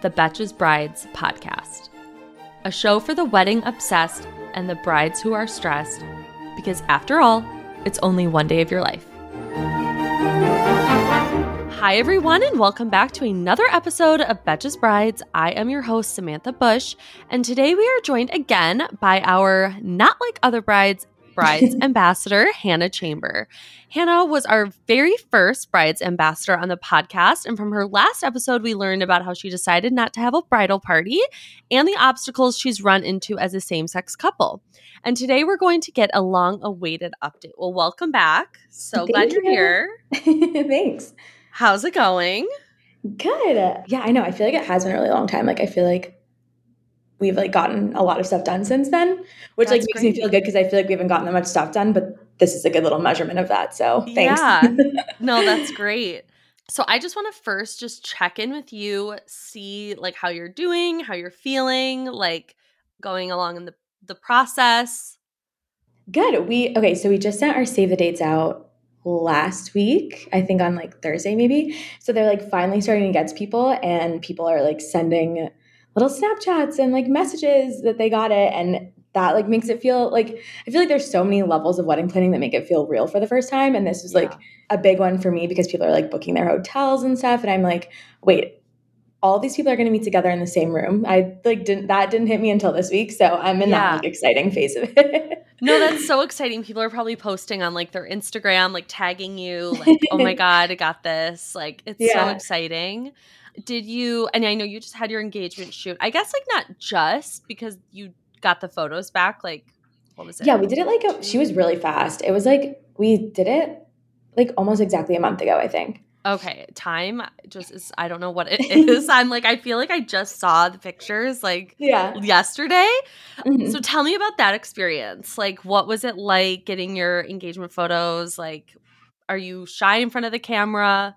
the Betches Brides podcast, a show for the wedding obsessed and the brides who are stressed, because after all, it's only one day of your life. Hi, everyone, and welcome back to another episode of Betches Brides. I am your host, Samantha Bush, and today we are joined again by our not like other brides Brides ambassador, Hannah Chamber. Hannah was our very first Brides ambassador on the podcast. And from her last episode, we learned about how she decided not to have a bridal party and the obstacles she's run into as a same sex couple. And today we're going to get a long awaited update. Well, welcome back. So Thank glad you're you. here. Thanks. How's it going? Good. Yeah, I know. I feel like it has been a really long time. Like I feel like we've like gotten a lot of stuff done since then, which like That's makes me feel good because I feel like we haven't gotten that much stuff done, but this is a good little measurement of that. So thanks. Yeah. No, that's great. So I just want to first just check in with you, see like how you're doing, how you're feeling, like going along in the the process. good. We okay, so we just sent our save the dates out last week, I think on like Thursday maybe. So they're like finally starting to get to people and people are like sending little Snapchats and like messages that they got it and that like makes it feel like I feel like there's so many levels of wedding planning that make it feel real for the first time and this was like a big one for me because people are like booking their hotels and stuff and I'm like wait all these people are going to meet together in the same room. I like didn't that didn't hit me until this week, so I'm in Yeah. that like exciting phase of it. No, that's so exciting. People are probably posting on like their Instagram, like tagging you, like, oh my God, I got this. Like, it's so exciting. Did you, and I know you just had your engagement shoot. I guess, like, not just because you got the photos back, like, what was it? Yeah, we did it like a, she was really fast. It was like we did it like almost exactly a month ago, I think. Okay, time just is, I don't know what it is. I'm like, I feel like I just saw the pictures like Yeah. yesterday. Mhm. So tell me about that experience. Like, what was it like getting your engagement photos? Like, are you shy in front of the camera?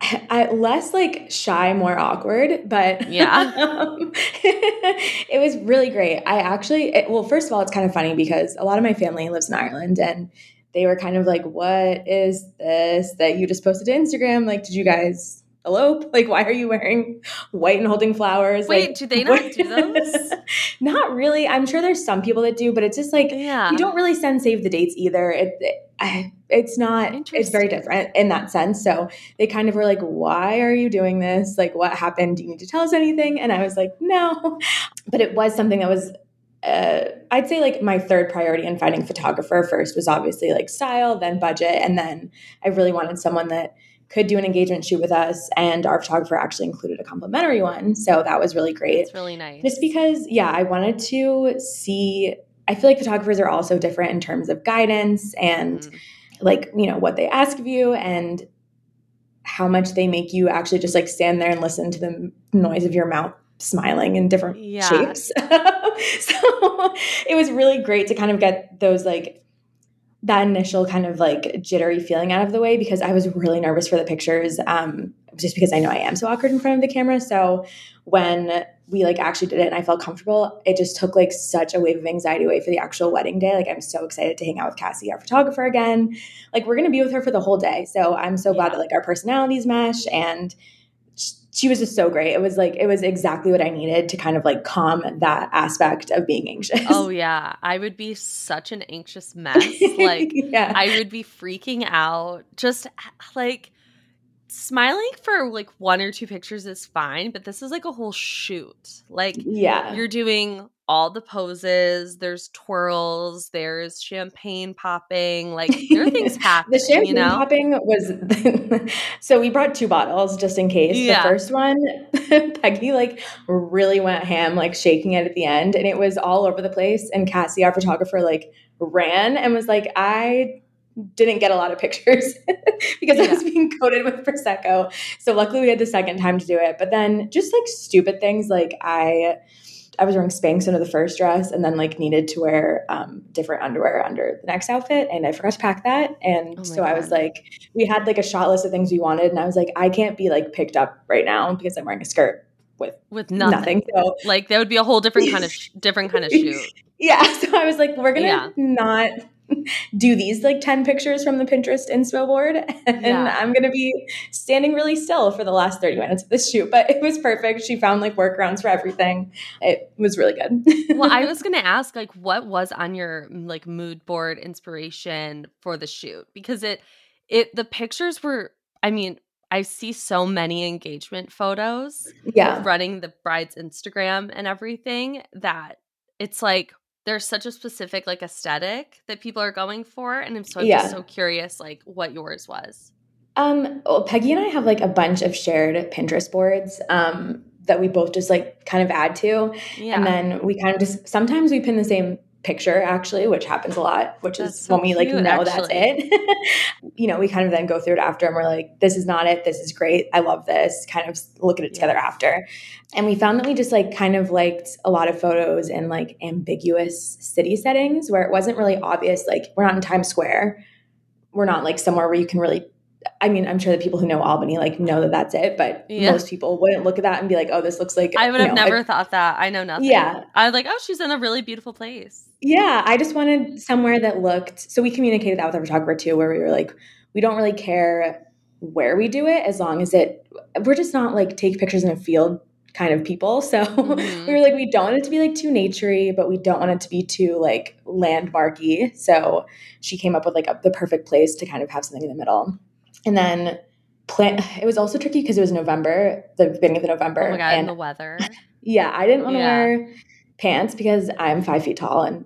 I less like shy, more awkward, but Yeah. um, it was really great. I actually, it, well, first of all, it's kind of funny because a lot of my family lives in Ireland and they were kind of like, what is this that you just posted to Instagram? Like, did you guys elope? Like, why are you wearing white and holding flowers? Wait, Like, do they not do those? not really. I'm sure there's some people that do, but it's just like, Yeah. you don't really send save the dates either. It, it I, it's not. It's very different in that sense. So they kind of were like, "Why are you doing this? Like, what happened? Do you need to tell us anything?" And I was like, "No," but it was something that was. Uh, I'd say like my third priority in finding a photographer first was obviously like style, then budget, and then I really wanted someone that could do an engagement shoot with us. And our photographer actually included a complimentary one, so that was really great It's really nice. just because yeah i wanted to see i feel like photographers are also different in terms of guidance and Mhm. like you know what they ask of you and how much they make you actually just like stand there and listen to the noise of your mouth smiling in different Yeah. shapes so it was really great to kind of get those like that initial kind of like jittery feeling out of the way because I was really nervous for the pictures. Um, just because I know I am so awkward in front of the camera. So when we like actually did it and I felt comfortable, it just took like such a wave of anxiety away for the actual wedding day. Like I'm so excited to hang out with Cassie, our photographer again. Like we're gonna be with her for the whole day. So I'm so glad that like our personalities mesh and she was just so great. It was like it was exactly what I needed to kind of like calm that aspect of being anxious. Oh yeah, I would be such an anxious mess. Like yeah. I would be freaking out. Just like smiling for like one or two pictures is fine, but this is like a whole shoot. Like yeah. you're doing all the poses, there's twirls, there's champagne popping, like there are things happening, The champagne you know? popping was so we brought two bottles just in case. Yeah. The first one, Peggy like really went ham, like shaking it at the end, and it was all over the place. And Cassie, our photographer, like ran and was like, "I didn't get a lot of pictures because yeah. I was being coated with prosecco. So luckily we had the second time to do it. But then just like stupid things like I I was wearing Spanx under the first dress and then like needed to wear um, different underwear under the next outfit and I forgot to pack that and oh so God. I was like we had like a shot list of things we wanted and I was like I can't be like picked up right now because I'm wearing a skirt with with nothing. nothing. So like that would be a whole different kind of different kind of shoot. yeah, so I was like we're going to yeah. not do these like 10 pictures from the Pinterest inspo board and yeah. I'm going to be standing really still for the last 30 minutes of this shoot but it was perfect. She found like workarounds for everything. It was really good. Well I was going to ask like what was on your like mood board inspiration for the shoot? Because it it the pictures were I mean I see so many engagement photos yeah. running the bride's Instagram and everything that it's like there's such a specific like aesthetic that people are going for and i'm so I'm yeah. just so curious like what yours was um well peggy and i have like a bunch of shared pinterest boards um that we both just like kind of add to yeah. and then we kind of just sometimes we pin the same picture actually which happens a lot which that's is so when we like know actually. that's it. You know we kind of then go through it after and we're like this is not it. This is great. I love this. Kind of look at it together yeah. after. And we found that we just like kind of liked a lot of photos in like ambiguous city settings where it wasn't really obvious like we're not in times square. We're not like somewhere where you can really I mean, I'm sure that people who know Albany like know that that's it, but yeah. most people wouldn't look at that and be like, "Oh, this looks like." I would have know, never thought that. I know nothing. Yeah, I was like, "Oh, she's in a really beautiful place." Yeah, I just wanted somewhere that looked. So we communicated that with our photographer too, where we were like, we don't really care where we do it as long as it. We're just not like take pictures in a field kind of people. So mm-hmm. we were like, we don't want it to be like too naturey, but we don't want it to be too like landmarky. So she came up with like a, the perfect place to kind of have something in the middle. And then plan. It was also tricky because it was November, the beginning of the November. Oh my god, and the weather. Yeah, I didn't want to yeah. wear pants because I'm five feet tall and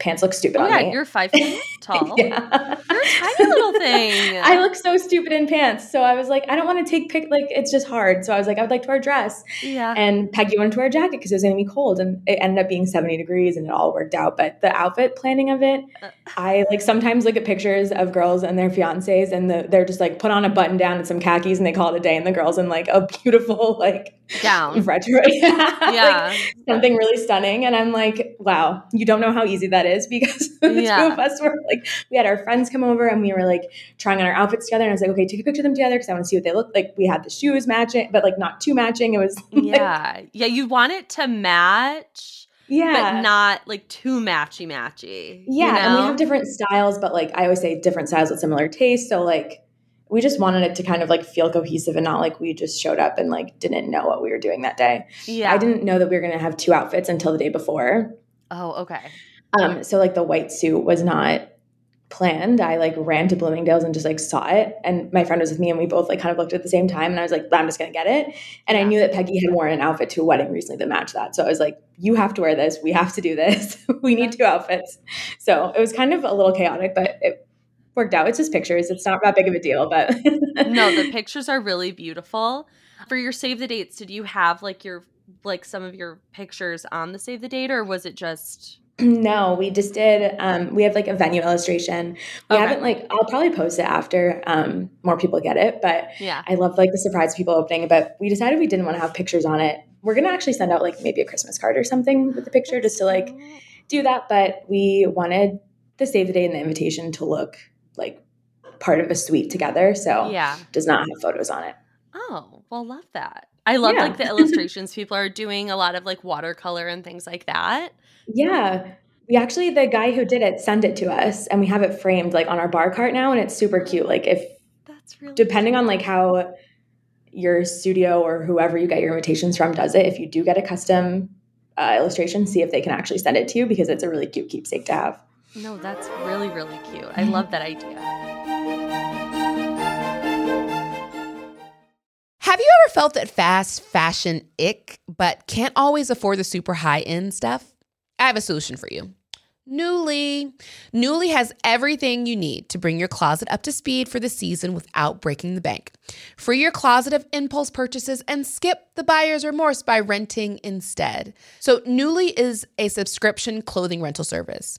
pants look stupid oh, on yeah, me. You're five feet tall. yeah. You're a tiny little thing. I look so stupid in pants. So I was like, I don't want to take pic like it's just hard. So I was like, I would like to wear a dress. Yeah. And Peggy wanted to wear a jacket because it was gonna be cold. And it ended up being 70 degrees and it all worked out. But the outfit planning of it, uh. I like sometimes look at pictures of girls and their fiancés and the, they're just like put on a button down and some khakis and they call it a day and the girls in like a beautiful like gown. Retro. yeah. yeah. like, something really stunning. And I'm like, wow, you don't know how easy that is because the yeah. two of us were like, we had our friends come over and we were like trying on our outfits together. And I was like, okay, take a picture of them together because I want to see what they look like. We had the shoes matching, but like not too matching. It was like, yeah, yeah. You want it to match. Yeah. But not like too matchy matchy. Yeah. You know? And we have different styles, but like I always say different styles with similar taste. So like we just wanted it to kind of like feel cohesive and not like we just showed up and like didn't know what we were doing that day. Yeah. I didn't know that we were going to have two outfits until the day before. Oh, okay. Um, so like the white suit was not planned. I like ran to Bloomingdale's and just like saw it. And my friend was with me and we both like kind of looked at the same time and I was like, I'm just gonna get it. And yeah. I knew that Peggy had worn an outfit to a wedding recently that matched that. So I was like, you have to wear this. We have to do this. we need two outfits. So it was kind of a little chaotic, but it worked out. It's just pictures. It's not that big of a deal, but no, the pictures are really beautiful. For your save the dates, did you have like your like some of your pictures on the save the date or was it just no, we just did. Um, we have like a venue illustration. We okay. haven't like. I'll probably post it after um, more people get it. But yeah, I love like the surprise people opening. But we decided we didn't want to have pictures on it. We're gonna actually send out like maybe a Christmas card or something with the picture just to like do that. But we wanted the save the date and the invitation to look like part of a suite together. So yeah, does not have photos on it. Oh well, love that. I love yeah. like the illustrations people are doing a lot of like watercolor and things like that. Yeah. We actually, the guy who did it sent it to us and we have it framed like on our bar cart now and it's super cute. Like if that's really depending on like how your studio or whoever you get your invitations from does it, if you do get a custom uh, illustration, see if they can actually send it to you because it's a really cute keepsake to have. No, that's really, really cute. I love that idea. Have you ever felt that fast fashion ick, but can't always afford the super high end stuff? I have a solution for you. Nuuly. Nuuly has everything you need to bring your closet up to speed for the season without breaking the bank. Free your closet of impulse purchases and skip the buyer's remorse by renting instead. So, Nuuly is a subscription clothing rental service.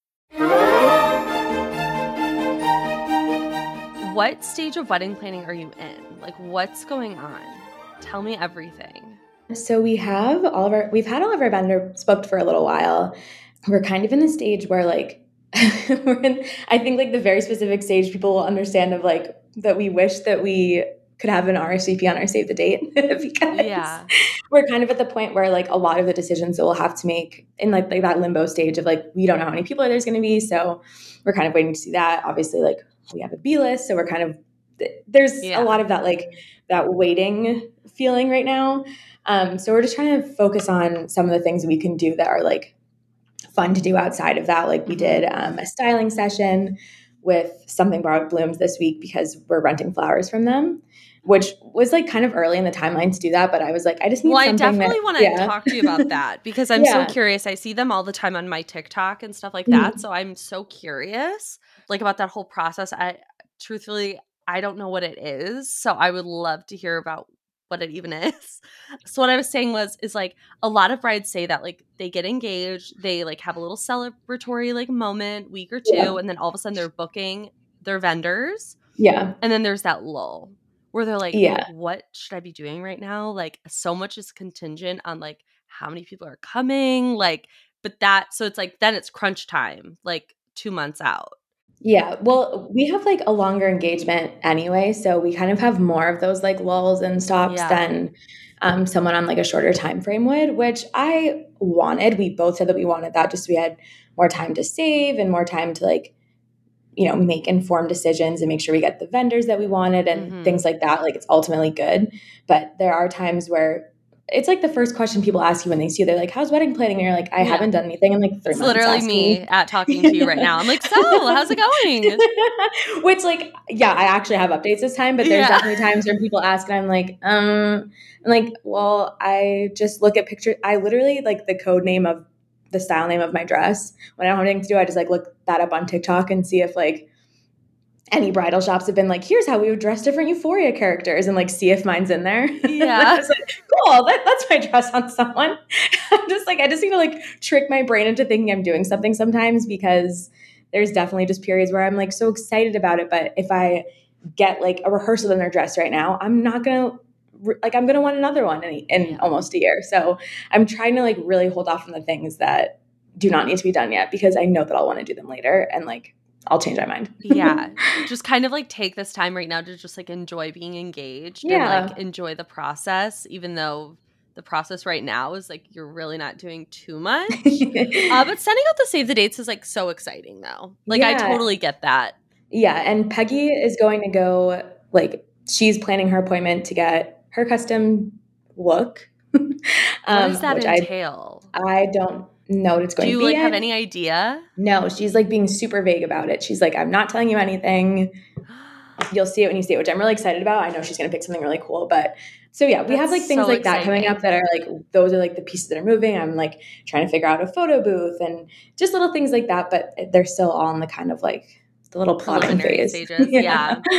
What stage of wedding planning are you in? Like, what's going on? Tell me everything. So we have all of our we've had all of our vendors booked for a little while. We're kind of in the stage where like we're in I think like the very specific stage people will understand of like that we wish that we could have an RSVP on our save the date because Yeah. we're kind of at the point where like a lot of the decisions that we'll have to make in like, like that limbo stage of like we don't know how many people there's going to be so we're kind of waiting to see that. Obviously like we have a b list so we're kind of there's Yeah. a lot of that like that waiting feeling right now. Um, so we're just trying to focus on some of the things we can do that are like fun to do outside of that. Like we did um, a styling session with something borrowed blooms this week because we're renting flowers from them which was like kind of early in the timeline to do that but i was like i just need Well, I definitely want to yeah. talk to you about that because I'm Yeah. so curious. I see them all the time on my TikTok and stuff like Mhm. that. So I'm so curious, like about that whole process. I truthfully, I don't know what it is. So I would love to hear about what it even is. So what I was saying was, is like a lot of brides say that like they get engaged, they like have a little celebratory like moment, week or two, Yeah. and then all of a sudden they're booking their vendors, yeah and then there's that lull where they're like, Yeah. what should I be doing right now? Like, so much is contingent on like how many people are coming. Like, but that, so it's like, then it's crunch time, like two months out. Yeah, well, we have like a longer engagement anyway, so we kind of have more of those like lulls and stops Yeah. than um, someone on like a shorter time frame would, which I wanted. We both said that we wanted that, just so we had more time to save and more time to like, you know, make informed decisions and make sure we get the vendors that we wanted and Mhm. things like that. Like it's ultimately good, but there are times where it's like the first question people ask you when they see you. They're like, "How's wedding planning?" And you're like, "I Yeah. haven't done anything in like three It's months." literally me at talking to you right now. I'm like, so how's it going? Which, like, yeah, I actually have updates this time, but there's Yeah. definitely times when people ask, and I'm like, um, I'm like, well, I just look at pictures. I literally like the code name of the style name of my dress. When I don't have anything to do, I just like look that up on TikTok and see if like any bridal shops have been like, here's how we would dress different Euphoria characters, and like see if mine's in there. Yeah. I like, cool, that, that's my dress on someone. I'm just like, I just need to like trick my brain into thinking I'm doing something sometimes because there's definitely just periods where I'm like so excited about it. But if I get like a rehearsal in their dress right now, I'm not gonna like I'm gonna want another one in, in Yeah. almost a year. So I'm trying to like really hold off on the things that do not need to be done yet because I know that I'll want to do them later and like I'll change my mind. yeah. Just kind of like take this time right now to just like enjoy being engaged Yeah. and like enjoy the process, even though the process right now is like you're really not doing too much. Uh, but sending out the save the dates is like so exciting though. Like I totally get that. Yeah, and Peggy is going to go like she's planning her appointment to get her custom look. What um, does that which entail? I I don't know what it's going Do you to be. Do you like have any idea? No, she's like being super vague about it. She's like, I'm not telling you anything. You'll see it when you see it, which I'm really excited about. I know she's going to pick something really cool, but So yeah, we That's have like things so like that coming up that are like those are like the pieces that are moving. I'm like trying to figure out a photo booth and just little things like that, but they're still all in the kind of like the little plotting phase. stages, yeah.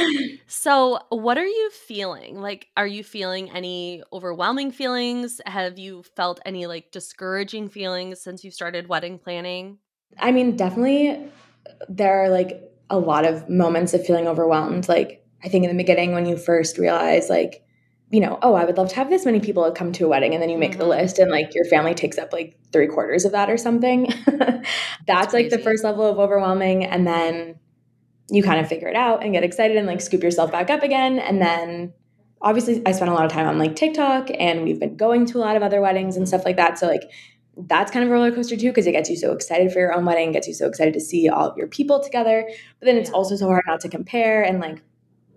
So, what are you feeling? Like, are you feeling any overwhelming feelings? Have you felt any like discouraging feelings since you started wedding planning? I mean, definitely there are like a lot of moments of feeling overwhelmed. Like I think in the beginning when you first realize like, you know, oh, I would love to have this many people come to a wedding and then you make the Mhm. list and like your family takes up like three quarters of that or something. That's, like the first level of overwhelming. And then you kind of figure it out and get excited and like scoop yourself back up again. And then obviously I spent a lot of time on like TikTok and we've been going to a lot of other weddings and stuff like that. So like that's kind of a roller coaster too because it gets you so excited for your own wedding, gets you so excited to see all of your people together. But then it's Yeah. also so hard not to compare. And like,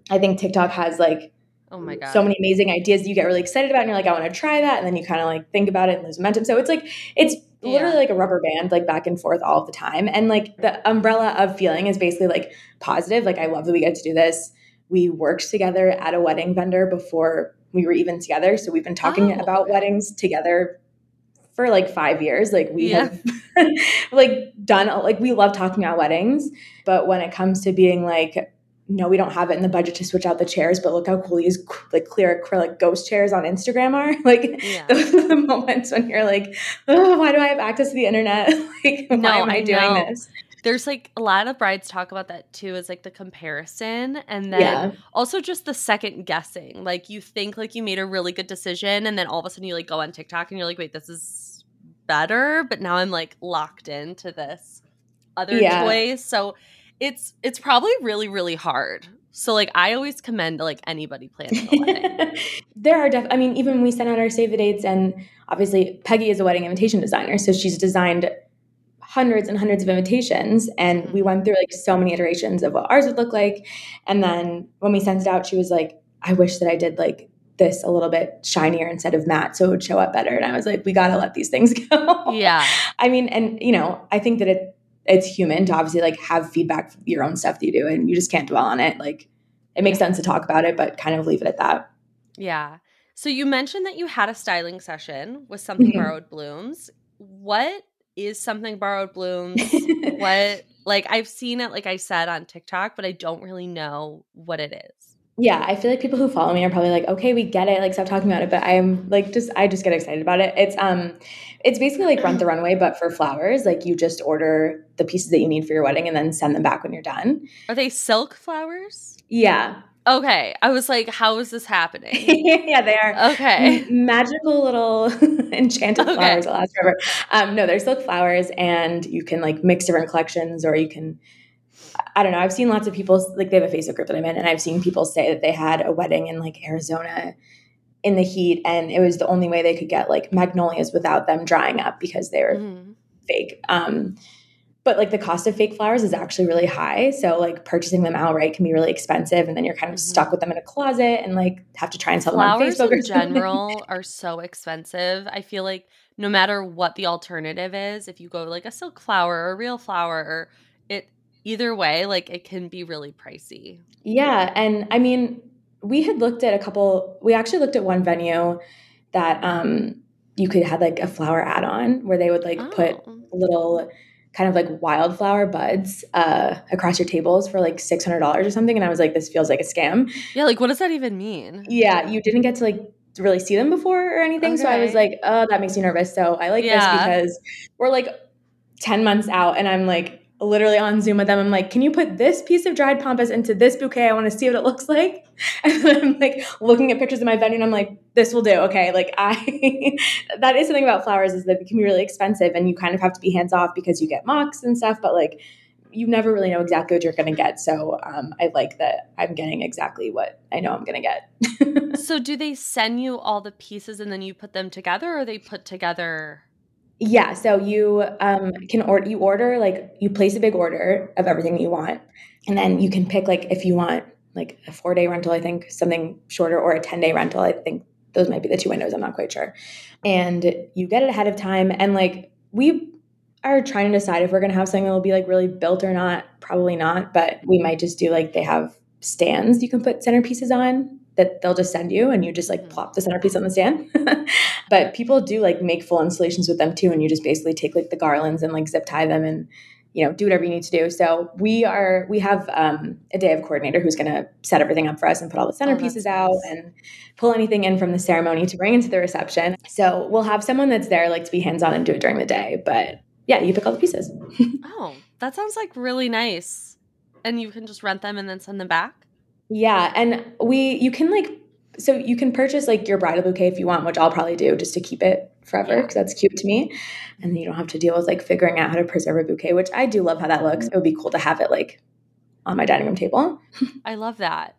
I think TikTok has like Oh my god. so many amazing ideas that you get really excited about, and you're like, I want to try that, and then you kind of like think about it and lose momentum. So it's like it's literally Yeah. like a rubber band, like back and forth all the time. And like the umbrella of feeling is basically like positive. Like I love that we get to do this. We worked together at a wedding vendor before we were even together, so we've been talking Oh, about weddings together for like five years. Like we Yeah. have like done like we love talking about weddings, but when it comes to being like no, we don't have it in the budget to switch out the chairs, but look how cool these like clear acrylic ghost chairs on Instagram are. Like Yeah. those are the moments when you're like, oh, why do I have access to the internet? like, No, why am I, I doing know. this? There's like a lot of brides talk about that too, is like the comparison and then Yeah. also just the second guessing. Like you think like you made a really good decision and then all of a sudden you like go on TikTok and you're like, wait, this is better, but now I'm like locked into this other Yeah. choice. So it's it's probably really, really hard. So like I always commend like anybody planning a wedding. there are def- I mean, even when we sent out our save the dates, and obviously Peggy is a wedding invitation designer, so she's designed hundreds and hundreds of invitations, and we mm-hmm. went through like so many iterations of what ours would look like. And then when we sent it out, she was like, "I wish that I did like." This a little bit shinier instead of matte, so it would show up better. And I was like, "We gotta let these things go." yeah. I mean, and you know, I think that it it's human to obviously like have feedback for your own stuff that you do, and you just can't dwell on it. Like, it makes sense to talk about it, but kind of leave it at that. Yeah. So you mentioned that you had a styling session with Something Mhm. Borrowed Blooms. What is Something Borrowed Blooms? what like I've seen it like I said on TikTok, but I don't really know what it is. Yeah, I feel like people who follow me are probably like, okay, we get it, like stop talking about it. But I'm like, just I just get excited about it. It's um, it's basically like rent the runway, but for flowers. Like you just order the pieces that you need for your wedding and then send them back when you're done. Are they silk flowers? Yeah, Okay. I was like, how is this happening? yeah, they are. Okay. Magical little enchanted Okay. flowers that last forever. Um, no, they're silk flowers, and you can like mix different collections, or you can. I don't know. I've seen lots of people like they have a Facebook group that I'm in, and I've seen people say that they had a wedding in like Arizona in the heat, and it was the only way they could get like magnolias without them drying up because they were Mhm. fake. Um, but like the cost of fake flowers is actually really high. So like purchasing them outright can be really expensive, and then you're kind of Mhm. stuck with them in a closet and like have to try and sell them on Flowers Facebook in general are so expensive. I feel like no matter what the alternative is, if you go like a silk flower or a real flower or it either way, like it can be really pricey. Yeah, and I mean, we had looked at a couple. We actually looked at one venue that um you could have like a flower add-on where they would like put Oh. little kind of like wildflower buds uh across your tables for like six hundred dollars or something. And I was like, this feels like a scam. Yeah, like what does that even mean? Yeah, you didn't get to like really see them before or anything. So I was like, oh, that makes me nervous. So I like Yeah. this because we're like 10 months out and I'm like literally on Zoom with them. I'm like, can you put this piece of dried pampas into this bouquet? I want to see what it looks like. And I'm like looking at pictures of my venue and I'm like, this will do. Okay. Like I, that is something about flowers is that it can be really expensive and you kind of have to be hands off because you get mocks and stuff, but like you never really know exactly what you're going to get. So um, I like that I'm getting exactly what I know I'm going to get. So do they send you all the pieces and then you put them together or they put together Yeah, so you um, can order. You order like you place a big order of everything you want, and then you can pick like if you want like a four day rental, I think something shorter, or a ten day rental. I think those might be the two windows. I'm not quite sure. And you get it ahead of time, and like we are trying to decide if we're gonna have something that will be like really built or not. Probably not, but we might just do like they have stands you can put centerpieces on that they'll just send you and you just like Mhm. plop the centerpiece on the stand. but people do like make full installations with them too. And you just basically take like the garlands and like zip tie them and, you know, do whatever you need to do. So we are, we have um, a day of coordinator who's going to set everything up for us and put all the centerpieces that's out nice. and pull anything in from the ceremony to bring into the reception. So we'll have someone that's there like to be hands on and do it during the day. But yeah, you pick all the pieces. Oh, that sounds like really nice. And you can just rent them and then send them back? Yeah, and we you can like so you can purchase like your bridal bouquet if you want, which I'll probably do just to keep it forever Yeah. because that's cute to me. And you don't have to deal with like figuring out how to preserve a bouquet, which I do love how that looks. Mm-hmm. It would be cool to have it like on my dining room table. I love that.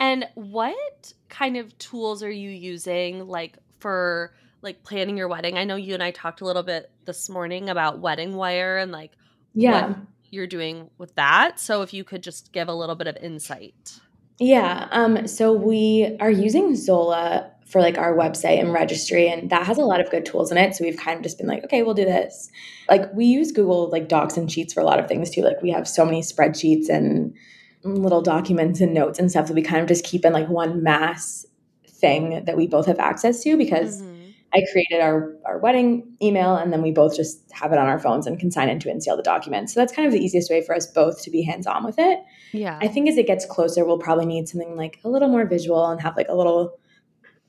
And what kind of tools are you using like for like planning your wedding? I know you and I talked a little bit this morning about wedding wire and like Yeah. what you're doing with that. So if you could just give a little bit of insight. Yeah. Um, so we are using Zola for like our website and registry, and that has a lot of good tools in it. So we've kind of just been like, okay, we'll do this. Like we use Google like Docs and Sheets for a lot of things too. Like we have so many spreadsheets and little documents and notes and stuff that we kind of just keep in like one mass thing that we both have access to because Mhm. I created our, our wedding email and then we both just have it on our phones and can sign into it and see all the documents. So that's kind of the easiest way for us both to be hands on with it. Yeah. I think as it gets closer, we'll probably need something like a little more visual and have like a little,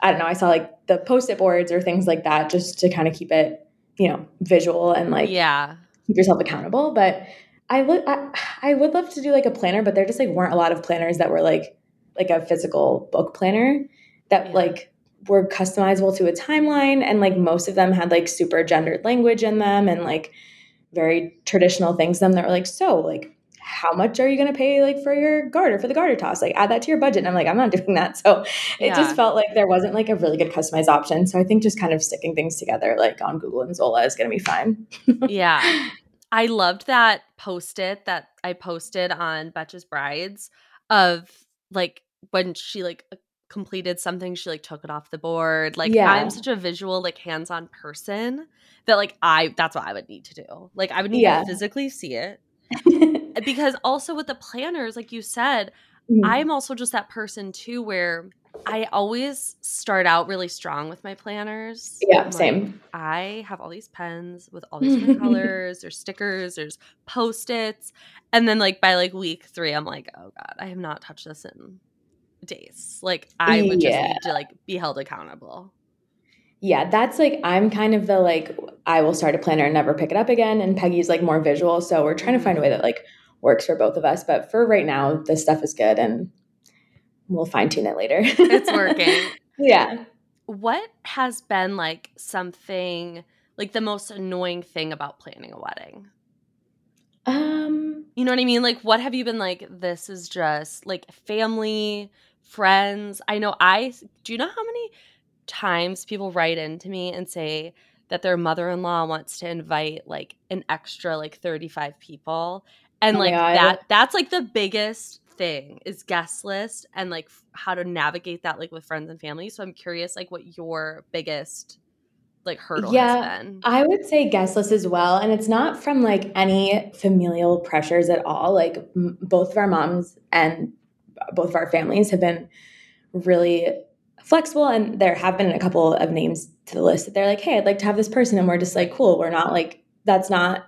I don't know, I saw like the post it boards or things like that just to kind of keep it, you know, visual and like yeah. keep yourself accountable. But I would, I, I would love to do like a planner, but there just like weren't a lot of planners that were like, like a physical book planner that Yeah. like were customizable to a timeline. And like most of them had like super gendered language in them and like very traditional things them that were like, so like, how much are you going to pay like for your garter for the garter toss like add that to your budget and i'm like i'm not doing that so it Yeah. just felt like there wasn't like a really good customized option so i think just kind of sticking things together like on google and zola is going to be fine yeah. I loved that post it that I posted on betches Brides of like when she like completed something, she like took it off the board. Like Yeah. I'm such a visual, like hands-on person that like I that's what I would need to do. Like I would need Yeah. to physically see it. Because also with the planners, like you said, Mhm. I'm also just that person too where I always start out really strong with my planners. Yeah, I'm like, same. I have all these pens with all these different colors, there's stickers, there's post-its. And then like by like week three, I'm like, oh God, I have not touched this in days. Like I would just Yeah. need to like be held accountable. Yeah, that's like I'm kind of the like I will start a planner and never pick it up again. And Peggy's like more visual, so we're trying to find a mm-hmm. way that like works for both of us. But for right now, this stuff is good, and we'll fine tune it later. It's working. yeah. what has been like something like the most annoying thing about planning a wedding? Um. You know what I mean? Like, what have you been like? This is just like family, friends. I know I do you know how many times people write into me and say that their mother in law wants to invite like an extra like 35 people. And Oh like God. that, that's like the biggest thing is guest list and like f- how to navigate that like with friends and family. So I'm curious like what your biggest like hurdle Yeah. I would say guest list as well. And it's not from like any familial pressures at all. Like m- both of our moms and both of our families have been really flexible. And there have been a couple of names to the list that they're like, hey, I'd like to have this person. And we're just like, cool. We're not like, that's not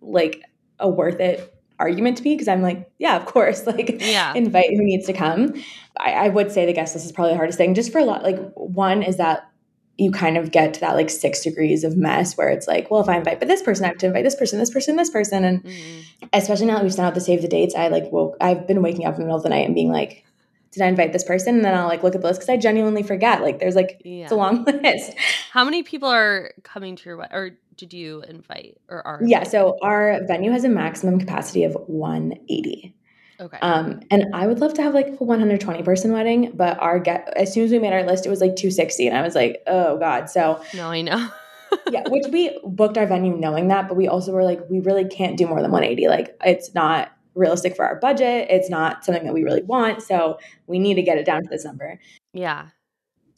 like a worth it argument to me because I'm like, yeah, of course. Like, Yeah. invite who needs to come. I, I would say the guest list is probably the hardest thing just for a lot. Like, one is that you kind of get to that like six degrees of mess where it's like, well, if I invite but this person, I have to invite this person, this person, this person. And Mhm. especially now that we've sent out the save the dates, I like woke I've been waking up in the middle of the night and being like, did I invite this person? And then I'll like look at the list because I genuinely forget. Like there's like Yeah. it's a long list. How many people are coming to your wedding, or did you invite, or are? Yeah. So our venue has a maximum capacity of 180. Okay, Um, and I would love to have like a 120 person wedding, but our get as soon as we made our list, it was like 260, and I was like, oh god. So no, I know. yeah, which we booked our venue knowing that, but we also were like, we really can't do more than 180. Like it's not realistic for our budget. It's not something that we really want. So we need to get it down to this number. yeah,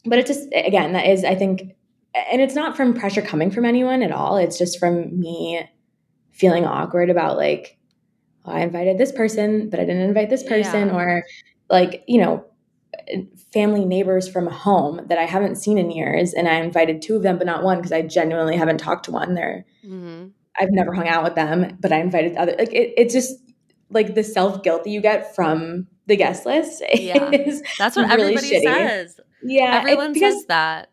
But it just again, that is, I think, and it's not from pressure coming from anyone at all. It's just from me feeling awkward about like, I invited this person, but I didn't invite this person, Yeah. or like, you know, family neighbors from home that I haven't seen in years, and I invited two of them, but not one because I genuinely haven't talked to one. They're mm-hmm. I've never hung out with them, but I invited other. Like it, it's just like the self guilt that you get from the guest list. Yeah, that's what really everybody shitty. says. Yeah, everyone because, says that.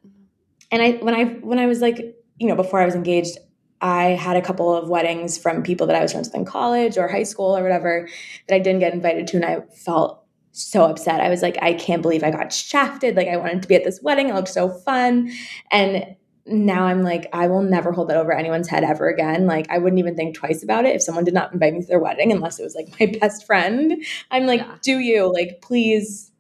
And I when I when I was like you know before I was engaged, I had a couple of weddings from people that I was friends with in college or high school or whatever that I didn't get invited to, and I felt so upset. I was like, I can't believe I got shafted. Like I wanted to be at this wedding. It looked so fun. And now I'm like, I will never hold that over anyone's head ever again. Like, I wouldn't even think twice about it if someone did not invite me to their wedding unless it was like my best friend. I'm like, yeah. do you? Like, please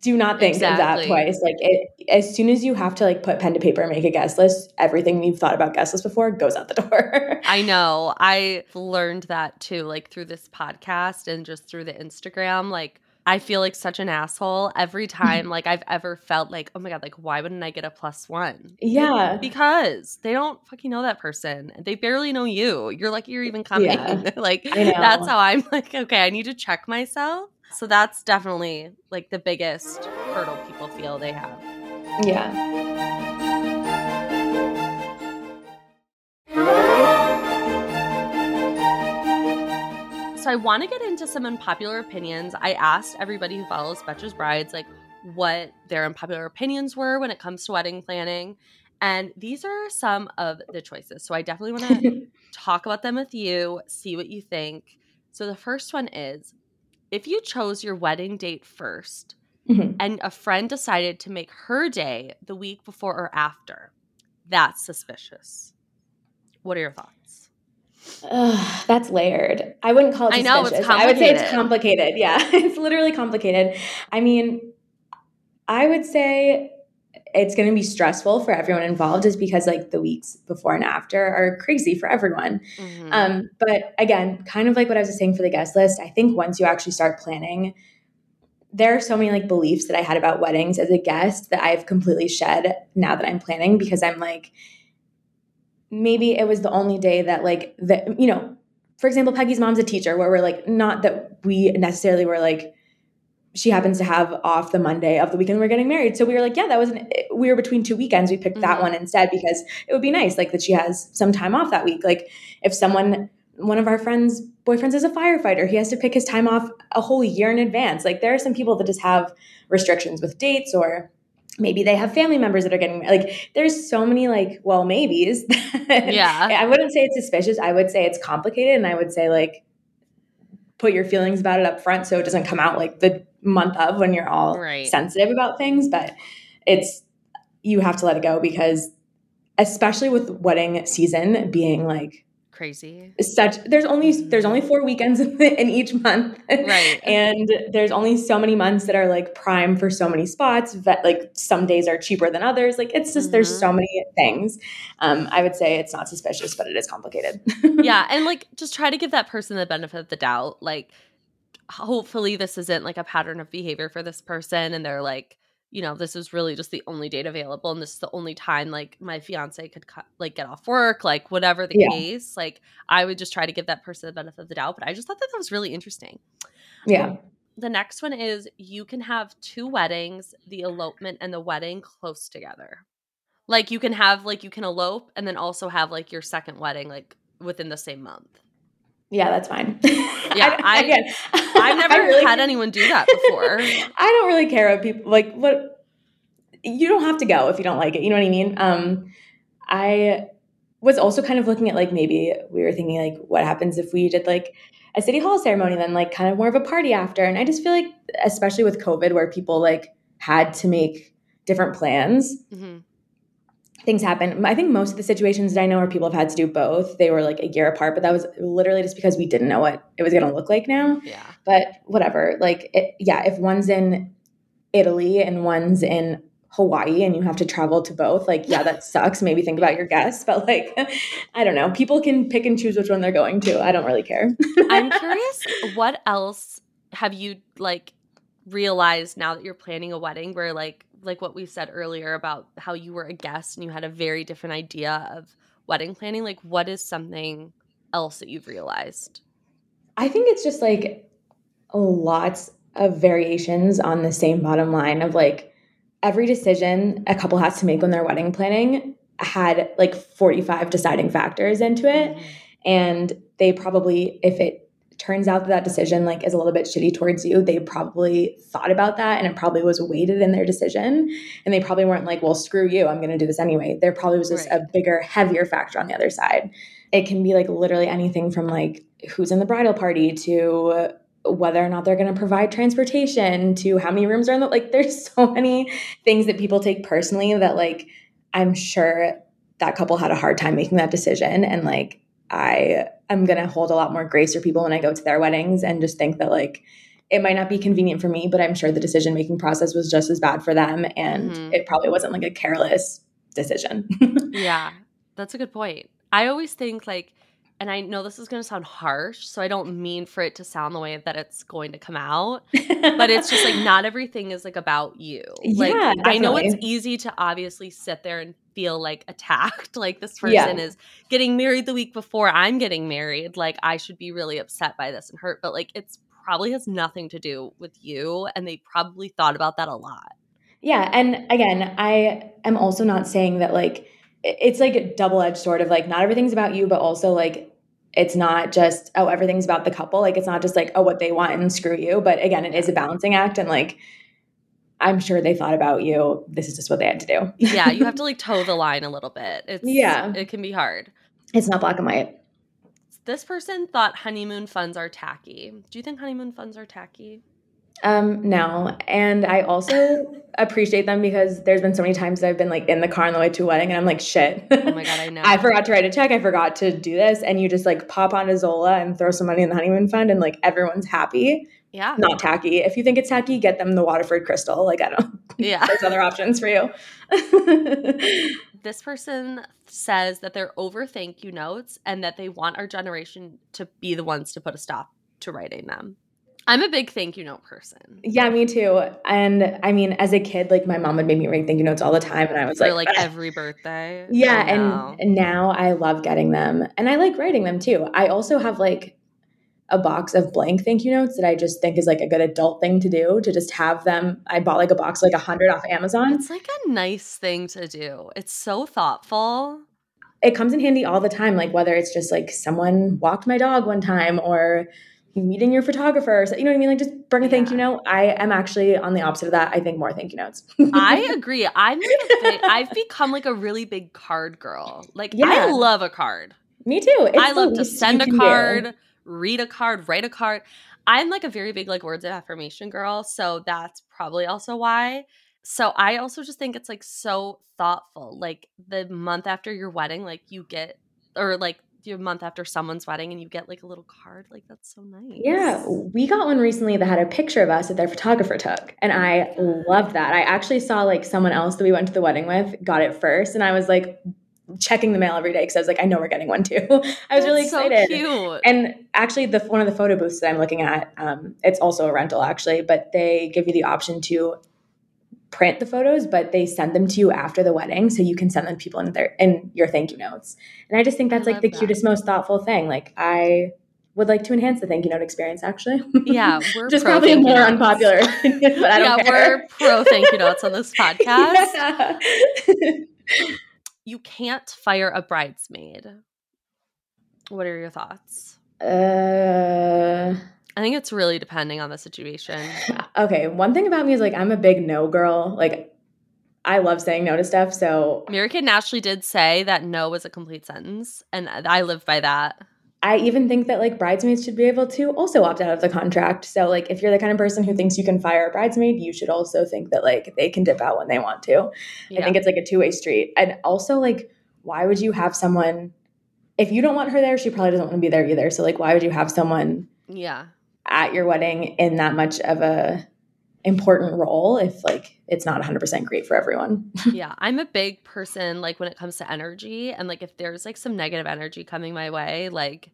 do not think exactly. of that twice. Like, it, as soon as you have to like put pen to paper and make a guest list, everything you've thought about guest list before goes out the door. I know. I learned that too, like through this podcast and just through the Instagram. Like, I feel like such an asshole every time like I've ever felt like, oh my god, like why wouldn't I get a plus one? Yeah. Because they don't fucking know that person. They barely know you. You're like you're even coming. Yeah. like that's how I'm like, okay, I need to check myself. So that's definitely like the biggest hurdle people feel they have. Yeah. so I want to get into some unpopular opinions. I asked everybody who follows Betches Brides like what their unpopular opinions were when it comes to wedding planning. And these are some of the choices. So I definitely want to talk about them with you, see what you think. So the first one is if you chose your wedding date 1st mm-hmm. and a friend decided to make her day the week before or after, that's suspicious. What are your thoughts? Ugh, that's layered. I wouldn't call it suspicious. I know it's I would say it's complicated. Yeah, it's literally complicated. I mean, I would say it's going to be stressful for everyone involved is because like the weeks before and after are crazy for everyone. Mm-hmm. Um, but again, kind of like what I was saying for the guest list, I think once you actually start planning, there are so many like beliefs that I had about weddings as a guest that I've completely shed now that I'm planning because I'm like, maybe it was the only day that like that you know for example peggy's mom's a teacher where we're like not that we necessarily were like she happens to have off the monday of the weekend we're getting married. So we were like yeah that was an, we were between two weekends. We picked mm-hmm. that one instead because it would be nice like that she has some time off that week. Like if someone one of our friends boyfriends is a firefighter he has to pick his time off a whole year in advance. Like there are some people that just have restrictions with dates or maybe they have family members that are getting like there's so many like well maybes. Yeah. I wouldn't say it's suspicious. I would say it's complicated and i would say like put your feelings about it up front so it doesn't come out like the month of when you're all right. sensitive about things but it's you have to let it go because especially with wedding season being like crazy. such there's only there's only four weekends in, in each month. Right. And there's only so many months that are like prime for so many spots that like some days are cheaper than others. Like it's just mm-hmm. there's so many things. Um i would say it's not suspicious but it is complicated. Yeah and like just try to give that person the benefit of the doubt. Like hopefully this isn't like a pattern of behavior for this person and they're like you know, this is really just the only date available and this is the only time like my fiance could cut, like get off work, like whatever the yeah. case. Like I would just try to give that person the benefit of the doubt, but I just thought that that was really interesting. Yeah. Um, the next one is you can have two weddings, the elopement and the wedding close together. Like you can have like you can elope and then also have like your second wedding like within the same month. Yeah, that's fine. Yeah, I, again, I've never really, had anyone do that before. I don't really care what people like. What you don't have to go if you don't like it. You know what I mean? Um, I was also kind of looking at like maybe we were thinking like what happens if we did like a city hall ceremony then like kind of more of a party after and i just feel like especially with covid where people like had to make different plans mm-hmm things happen. I think most of the situations that I know where people have had to do both, they were like a year apart, but that was literally just because we didn't know what it was going to look like now. Yeah. But whatever. Like, it, yeah, if one's in Italy and one's in Hawaii and you have to travel to both, like, yeah, that sucks. Maybe think about your guests, but like, I don't know. People can pick and choose which one they're going to. I don't really care. I'm curious, what else have you like realized now that you're planning a wedding where like like what we said earlier about how you were a guest and you had a very different idea of wedding planning like what is something else that you've realized i think it's just like lots of variations on the same bottom line of like every decision a couple has to make when they're wedding planning had like 45 deciding factors into it. Mm-hmm. And they probably, if it turns out that that decision like is a little bit shitty towards you. They probably thought about that and it probably was weighted in their decision. And they probably weren't like well screw you i'm going to do this anyway. There probably was just right. a bigger heavier factor on the other side. It can be like literally anything from like who's in the bridal party to whether or not they're going to provide transportation to how many rooms are in the like there's so many things that people take personally that like i'm sure that couple had a hard time making that decision. And like I am going to hold a lot more grace for people when I go to their weddings and just think that like it might not be convenient for me, but I'm sure the decision making process was just as bad for them and mm-hmm. it probably wasn't like a careless decision. yeah. That's a good point. I always think like and I know this is going to sound harsh, so I don't mean for it to sound the way that it's going to come out, but it's just like not everything is like about you. Like yeah, I know it's easy to obviously sit there and feel like attacked, like this person yeah. is getting married the week before I'm getting married, like I should be really upset by this and hurt, but like it's probably has nothing to do with you and they probably thought about that a lot. Yeah, and again, I am also not saying that like it's like a double edged sword of like not everything's about you, but also like it's not just oh everything's about the couple. Like it's not just like oh what they want and screw you. But again, it is a balancing act, and like I'm sure they thought about you. This is just what they had to do. yeah, you have to like toe the line a little bit. It's yeah, it can be hard. It's not black and white. This person thought honeymoon funds are tacky. Do you think honeymoon funds are tacky? Um, no. And I also appreciate them because there's been so many times that I've been like in the car on the way to a wedding and I'm like, shit. Oh my God, I know. I forgot to write a check. I forgot to do this. And you just like pop onto Zola and throw some money in the honeymoon fund and like everyone's happy. Yeah. Not tacky. If you think it's tacky, get them the Waterford Crystal. Like, I don't, yeah. there's other options for you. this person says that they're over thank you notes and that they want our generation to be the ones to put a stop to writing them. I'm a big thank you note person. Yeah, me too. And I mean, as a kid, like my mom would make me write thank you notes all the time, and I was For like, like every birthday. Yeah, oh, and, and now I love getting them, and I like writing them too. I also have like a box of blank thank you notes that I just think is like a good adult thing to do to just have them. I bought like a box like a hundred off Amazon. It's like a nice thing to do. It's so thoughtful. It comes in handy all the time, like whether it's just like someone walked my dog one time or meeting your photographer. So, you know what I mean? Like just bring a yeah. thank you note. I am actually on the opposite of that. I think more thank you notes. I agree. I'm like I've become like a really big card girl. Like yeah. I love a card. Me too. It's I love to send a card, do. read a card, write a card. I'm like a very big like words of affirmation girl, so that's probably also why. So I also just think it's like so thoughtful. Like the month after your wedding, like you get or like a month after someone's wedding and you get like a little card like that's so nice yeah we got one recently that had a picture of us that their photographer took and i loved that i actually saw like someone else that we went to the wedding with got it first and i was like checking the mail every day because I was like, I know we're getting one too. I was That's really excited. So cute. And actually, the one of the photo booths that I'm looking at, um, it's also a rental actually, but they give you the option to print the photos, but they send them to you after the wedding, so you can send them to people in their in your thank you notes. And I just think that's like the that. cutest, most thoughtful thing. Like I would like to enhance the thank you note experience. Actually, yeah, we're just probably a more unpopular, opinion, but I don't yeah, care. we're pro thank you notes on this podcast. you can't fire a bridesmaid. What are your thoughts? Uh I think it's really depending on the situation. Okay, one thing about me is like I'm a big no girl. Like I love saying no to stuff. So and Ashley did say that no was a complete sentence, and I live by that. I even think that like bridesmaids should be able to also opt out of the contract. So like if you're the kind of person who thinks you can fire a bridesmaid, you should also think that like they can dip out when they want to. Yeah. I think it's like a two-way street. And also like why would you have someone if you don't want her there, she probably doesn't want to be there either. So like why would you have someone Yeah at your wedding in that much of a important role if like it's not 100% great for everyone. yeah, I'm a big person like when it comes to energy and like if there's like some negative energy coming my way, like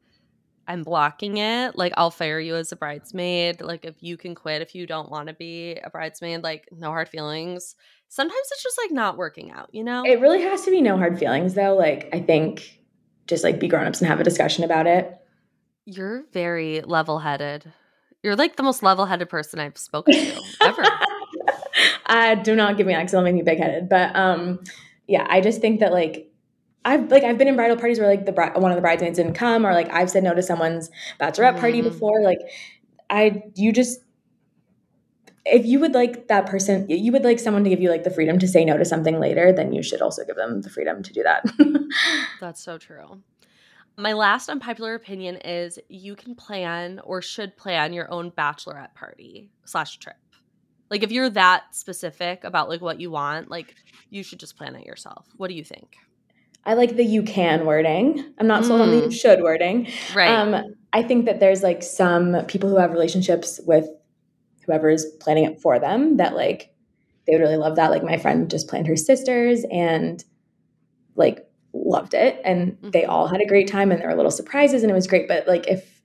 I'm blocking it. Like I'll fire you as a bridesmaid. Like if you can quit if you don't want to be a bridesmaid, like no hard feelings. Sometimes it's just like not working out, you know? It really has to be no hard feelings though. Like I think just like be grown-ups and have a discussion about it. You're very level-headed You're like the most level headed person I've spoken to ever. I do not give me that because it'll make me big headed. But um, yeah, I just think that like I've like I've been in bridal parties where like the bri- one of the bridesmaids didn't come, or like I've said no to someone's bachelorette mm. party before. Like I, you just if you would like that person, you would like someone to give you like the freedom to say no to something later, then you should also give them the freedom to do that. That's so true. My last unpopular opinion is you can plan or should plan your own bachelorette party slash trip. Like if you're that specific about like what you want, like you should just plan it yourself. What do you think? I like the you can wording. I'm not sold mm. on the you mm. should wording. Right. Um, I think that there's like some people who have relationships with whoever is planning it for them that like they would really love that. Like my friend just planned her sisters and like loved it and mm-hmm. they all had a great time and there were little surprises and it was great. But like if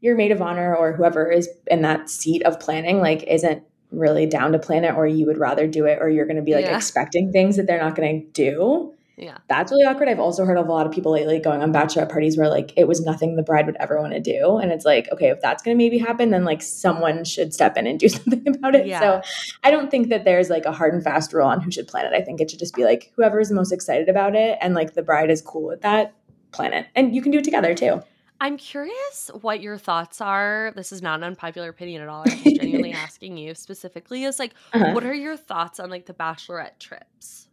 your maid of honor or whoever is in that seat of planning like isn't really down to plan it or you would rather do it or you're going to be like yeah. expecting things that they're not going to do yeah. That's really awkward. I've also heard of a lot of people lately going on bachelorette parties where like it was nothing the bride would ever want to do. And it's like, okay, if that's going to maybe happen, then like someone should step in and do something about it. Yeah. So I don't think that there's like a hard and fast rule on who should plan it. I think it should just be like whoever is the most excited about it and like the bride is cool with that, plan it. And you can do it together too. I'm curious what your thoughts are. This is not an unpopular opinion at all. I'm just genuinely asking you specifically is like, uh-huh. what are your thoughts on like the bachelorette trips?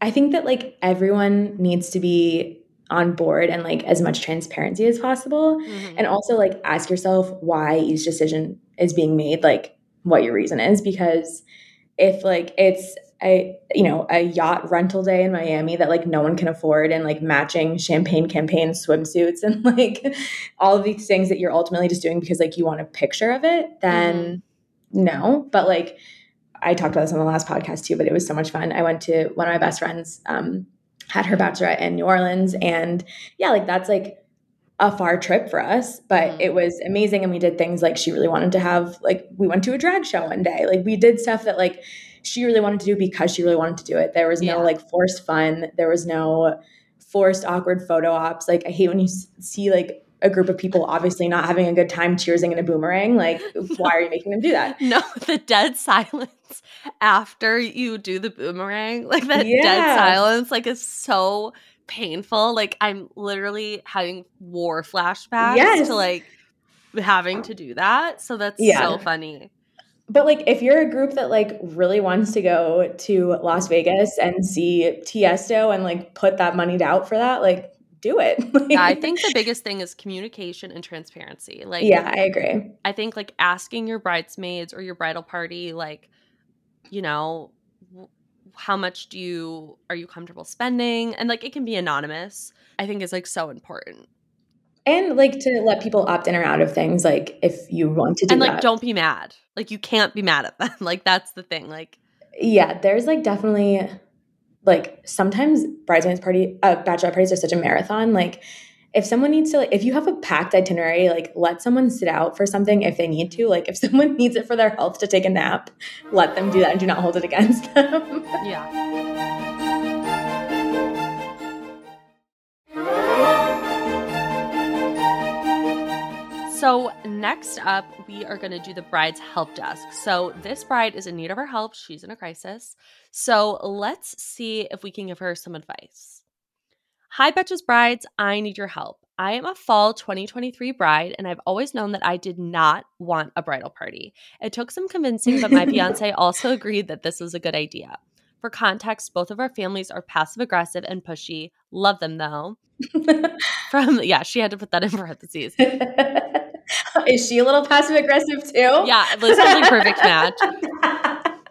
I think that like everyone needs to be on board and like as much transparency as possible. Mm-hmm. And also like ask yourself why each decision is being made, like what your reason is. Because if like it's a you know a yacht rental day in Miami that like no one can afford and like matching champagne campaign swimsuits and like all of these things that you're ultimately just doing because like you want a picture of it, then mm-hmm. no. But like I talked about this on the last podcast too, but it was so much fun. I went to one of my best friends, um, had her bachelorette in New Orleans, and yeah, like that's like a far trip for us, but mm. it was amazing. And we did things like she really wanted to have, like, we went to a drag show one day. Like, we did stuff that, like, she really wanted to do because she really wanted to do it. There was no, yeah. like, forced fun. There was no forced, awkward photo ops. Like, I hate when you see, like, a group of people obviously not having a good time cheersing in a boomerang. Like, why are you making them do that? No, the dead silence after you do the boomerang, like that yeah. dead silence, like is so painful. Like I'm literally having war flashbacks yes. to like having to do that. So that's yeah. so funny. But like if you're a group that like really wants to go to Las Vegas and see Tiesto and like put that money out for that, like do it. yeah, I think the biggest thing is communication and transparency. Like Yeah, I agree. I think like asking your bridesmaids or your bridal party like you know, how much do you are you comfortable spending? And like it can be anonymous. I think is like so important. And like to let people opt in or out of things, like if you want to do And like that. don't be mad. Like you can't be mad at them. like that's the thing. Like Yeah, there's like definitely like sometimes bridesmaids party uh bachelor parties are such a marathon. Like if someone needs to like if you have a packed itinerary like let someone sit out for something if they need to like if someone needs it for their health to take a nap let them do that and do not hold it against them yeah So, next up, we are going to do the bride's help desk. So, this bride is in need of our help. She's in a crisis. So, let's see if we can give her some advice. Hi, Betches Brides. I need your help. I am a fall 2023 bride, and I've always known that I did not want a bridal party. It took some convincing, but my fiance also agreed that this was a good idea. For context, both of our families are passive aggressive and pushy. Love them though. From yeah, she had to put that in parentheses. Is she a little passive aggressive too? Yeah, this sounds a perfect match.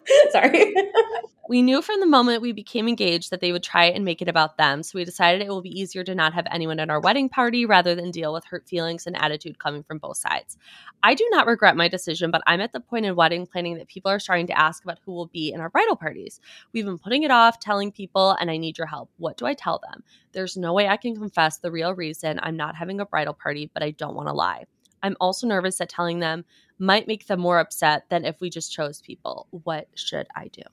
Sorry. We knew from the moment we became engaged that they would try and make it about them, so we decided it will be easier to not have anyone at our wedding party rather than deal with hurt feelings and attitude coming from both sides. I do not regret my decision, but I'm at the point in wedding planning that people are starting to ask about who will be in our bridal parties. We've been putting it off, telling people, and I need your help. What do I tell them? There's no way I can confess the real reason I'm not having a bridal party, but I don't want to lie. I'm also nervous that telling them might make them more upset than if we just chose people. What should I do?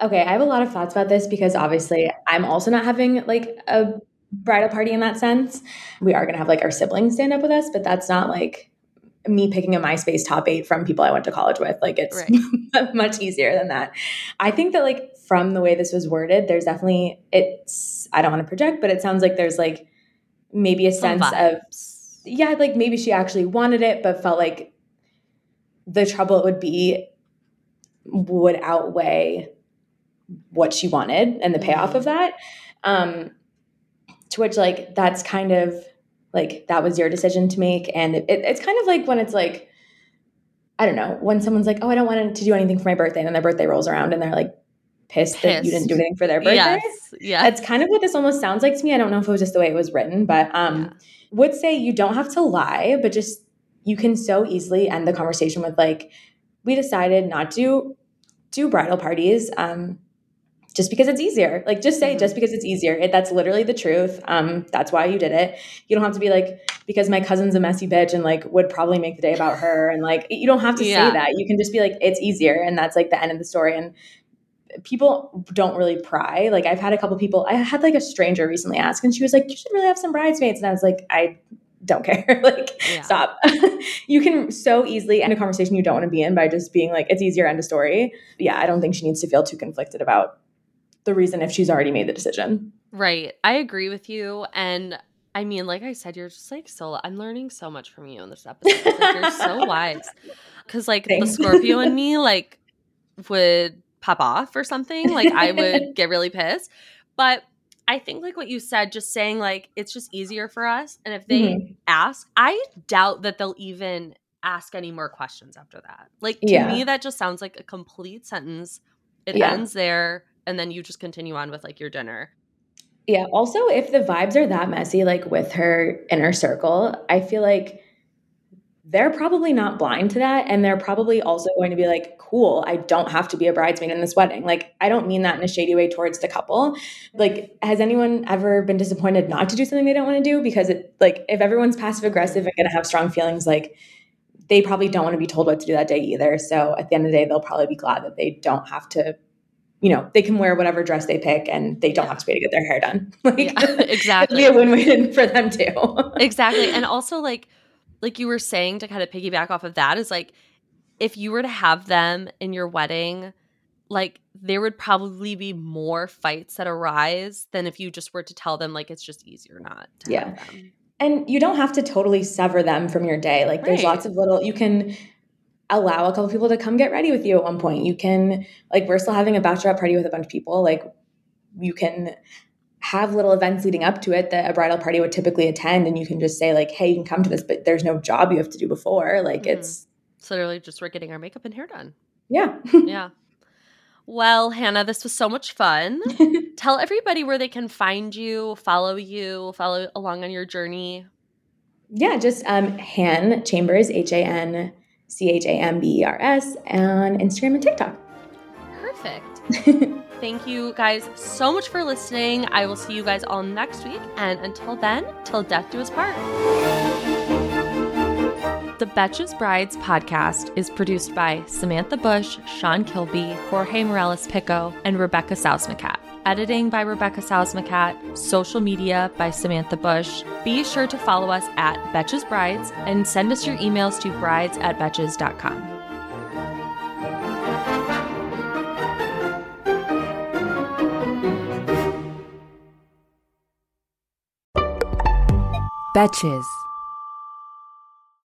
Okay, I have a lot of thoughts about this because obviously I'm also not having like a bridal party in that sense. We are going to have like our siblings stand up with us, but that's not like me picking a MySpace top eight from people I went to college with. Like it's right. much easier than that. I think that like from the way this was worded, there's definitely it's I don't want to project, but it sounds like there's like maybe a sense of yeah, like maybe she actually wanted it, but felt like the trouble it would be would outweigh what she wanted and the payoff of mm-hmm. that. Um, to which like that's kind of like that was your decision to make, and it, it, it's kind of like when it's like I don't know when someone's like, oh, I don't want to do anything for my birthday, and then their birthday rolls around and they're like pissed, pissed. that you didn't do anything for their birthday. Yes, yeah, that's kind of what this almost sounds like to me. I don't know if it was just the way it was written, but um, yeah. Would say you don't have to lie, but just you can so easily end the conversation with like, we decided not to do bridal parties. Um, just because it's easier. Like just say mm-hmm. just because it's easier. It, that's literally the truth. Um, that's why you did it. You don't have to be like because my cousin's a messy bitch and like would probably make the day about her and like you don't have to yeah. say that. You can just be like it's easier and that's like the end of the story and people don't really pry. Like I've had a couple people I had like a stranger recently ask and she was like you should really have some bridesmaids and I was like I don't care. like, yeah. stop. you can so easily end a conversation you don't want to be in by just being like, it's easier, end a story. Yeah, I don't think she needs to feel too conflicted about the reason if she's already made the decision. Right. I agree with you. And I mean, like I said, you're just like so. I'm learning so much from you in this episode. Like, you're so wise. Because like Thanks. the Scorpio in me, like would pop off or something. Like I would get really pissed. But I think like what you said, just saying like it's just easier for us. And if they mm-hmm. ask, I doubt that they'll even ask any more questions after that. Like to yeah. me, that just sounds like a complete sentence. It yeah. ends there and then you just continue on with like your dinner. Yeah. Also, if the vibes are that messy, like with her inner circle, I feel like they're probably not blind to that. And they're probably also going to be like, cool, I don't have to be a bridesmaid in this wedding. Like, I don't mean that in a shady way towards the couple. Like, has anyone ever been disappointed not to do something they don't want to do? Because it, like, if everyone's passive aggressive and going to have strong feelings, like, they probably don't want to be told what to do that day either. So at the end of the day, they'll probably be glad that they don't have to you know, they can wear whatever dress they pick and they don't have to pay to get their hair done. like, yeah, exactly. It'd be a win-win for them too. exactly. And also like like you were saying to kind of piggyback off of that is like if you were to have them in your wedding, like there would probably be more fights that arise than if you just were to tell them like it's just easier not to. yeah. And you don't have to totally sever them from your day. Like there's lots of little you can allow a couple people to come get ready with you at one point. You can like we're still having a bachelorette party with a bunch of people. Like you can have little events leading up to it that a bridal party would typically attend and you can just say like hey you can come to this but there's no job you have to do before like mm-hmm. it's it's literally just we're getting our makeup and hair done yeah yeah well hannah this was so much fun tell everybody where they can find you follow you follow along on your journey yeah just um han chambers h-a-n C H A M B E R S, on Instagram and TikTok. Perfect. Thank you guys so much for listening. I will see you guys all next week. And until then, till death do us part. The Betches Brides podcast is produced by Samantha Bush, Sean Kilby, Jorge Morales Pico, and Rebecca Sausmacat. Editing by Rebecca Sausmacat, social media by Samantha Bush. Be sure to follow us at Betches Brides and send us your emails to brides at betches.com. Batches.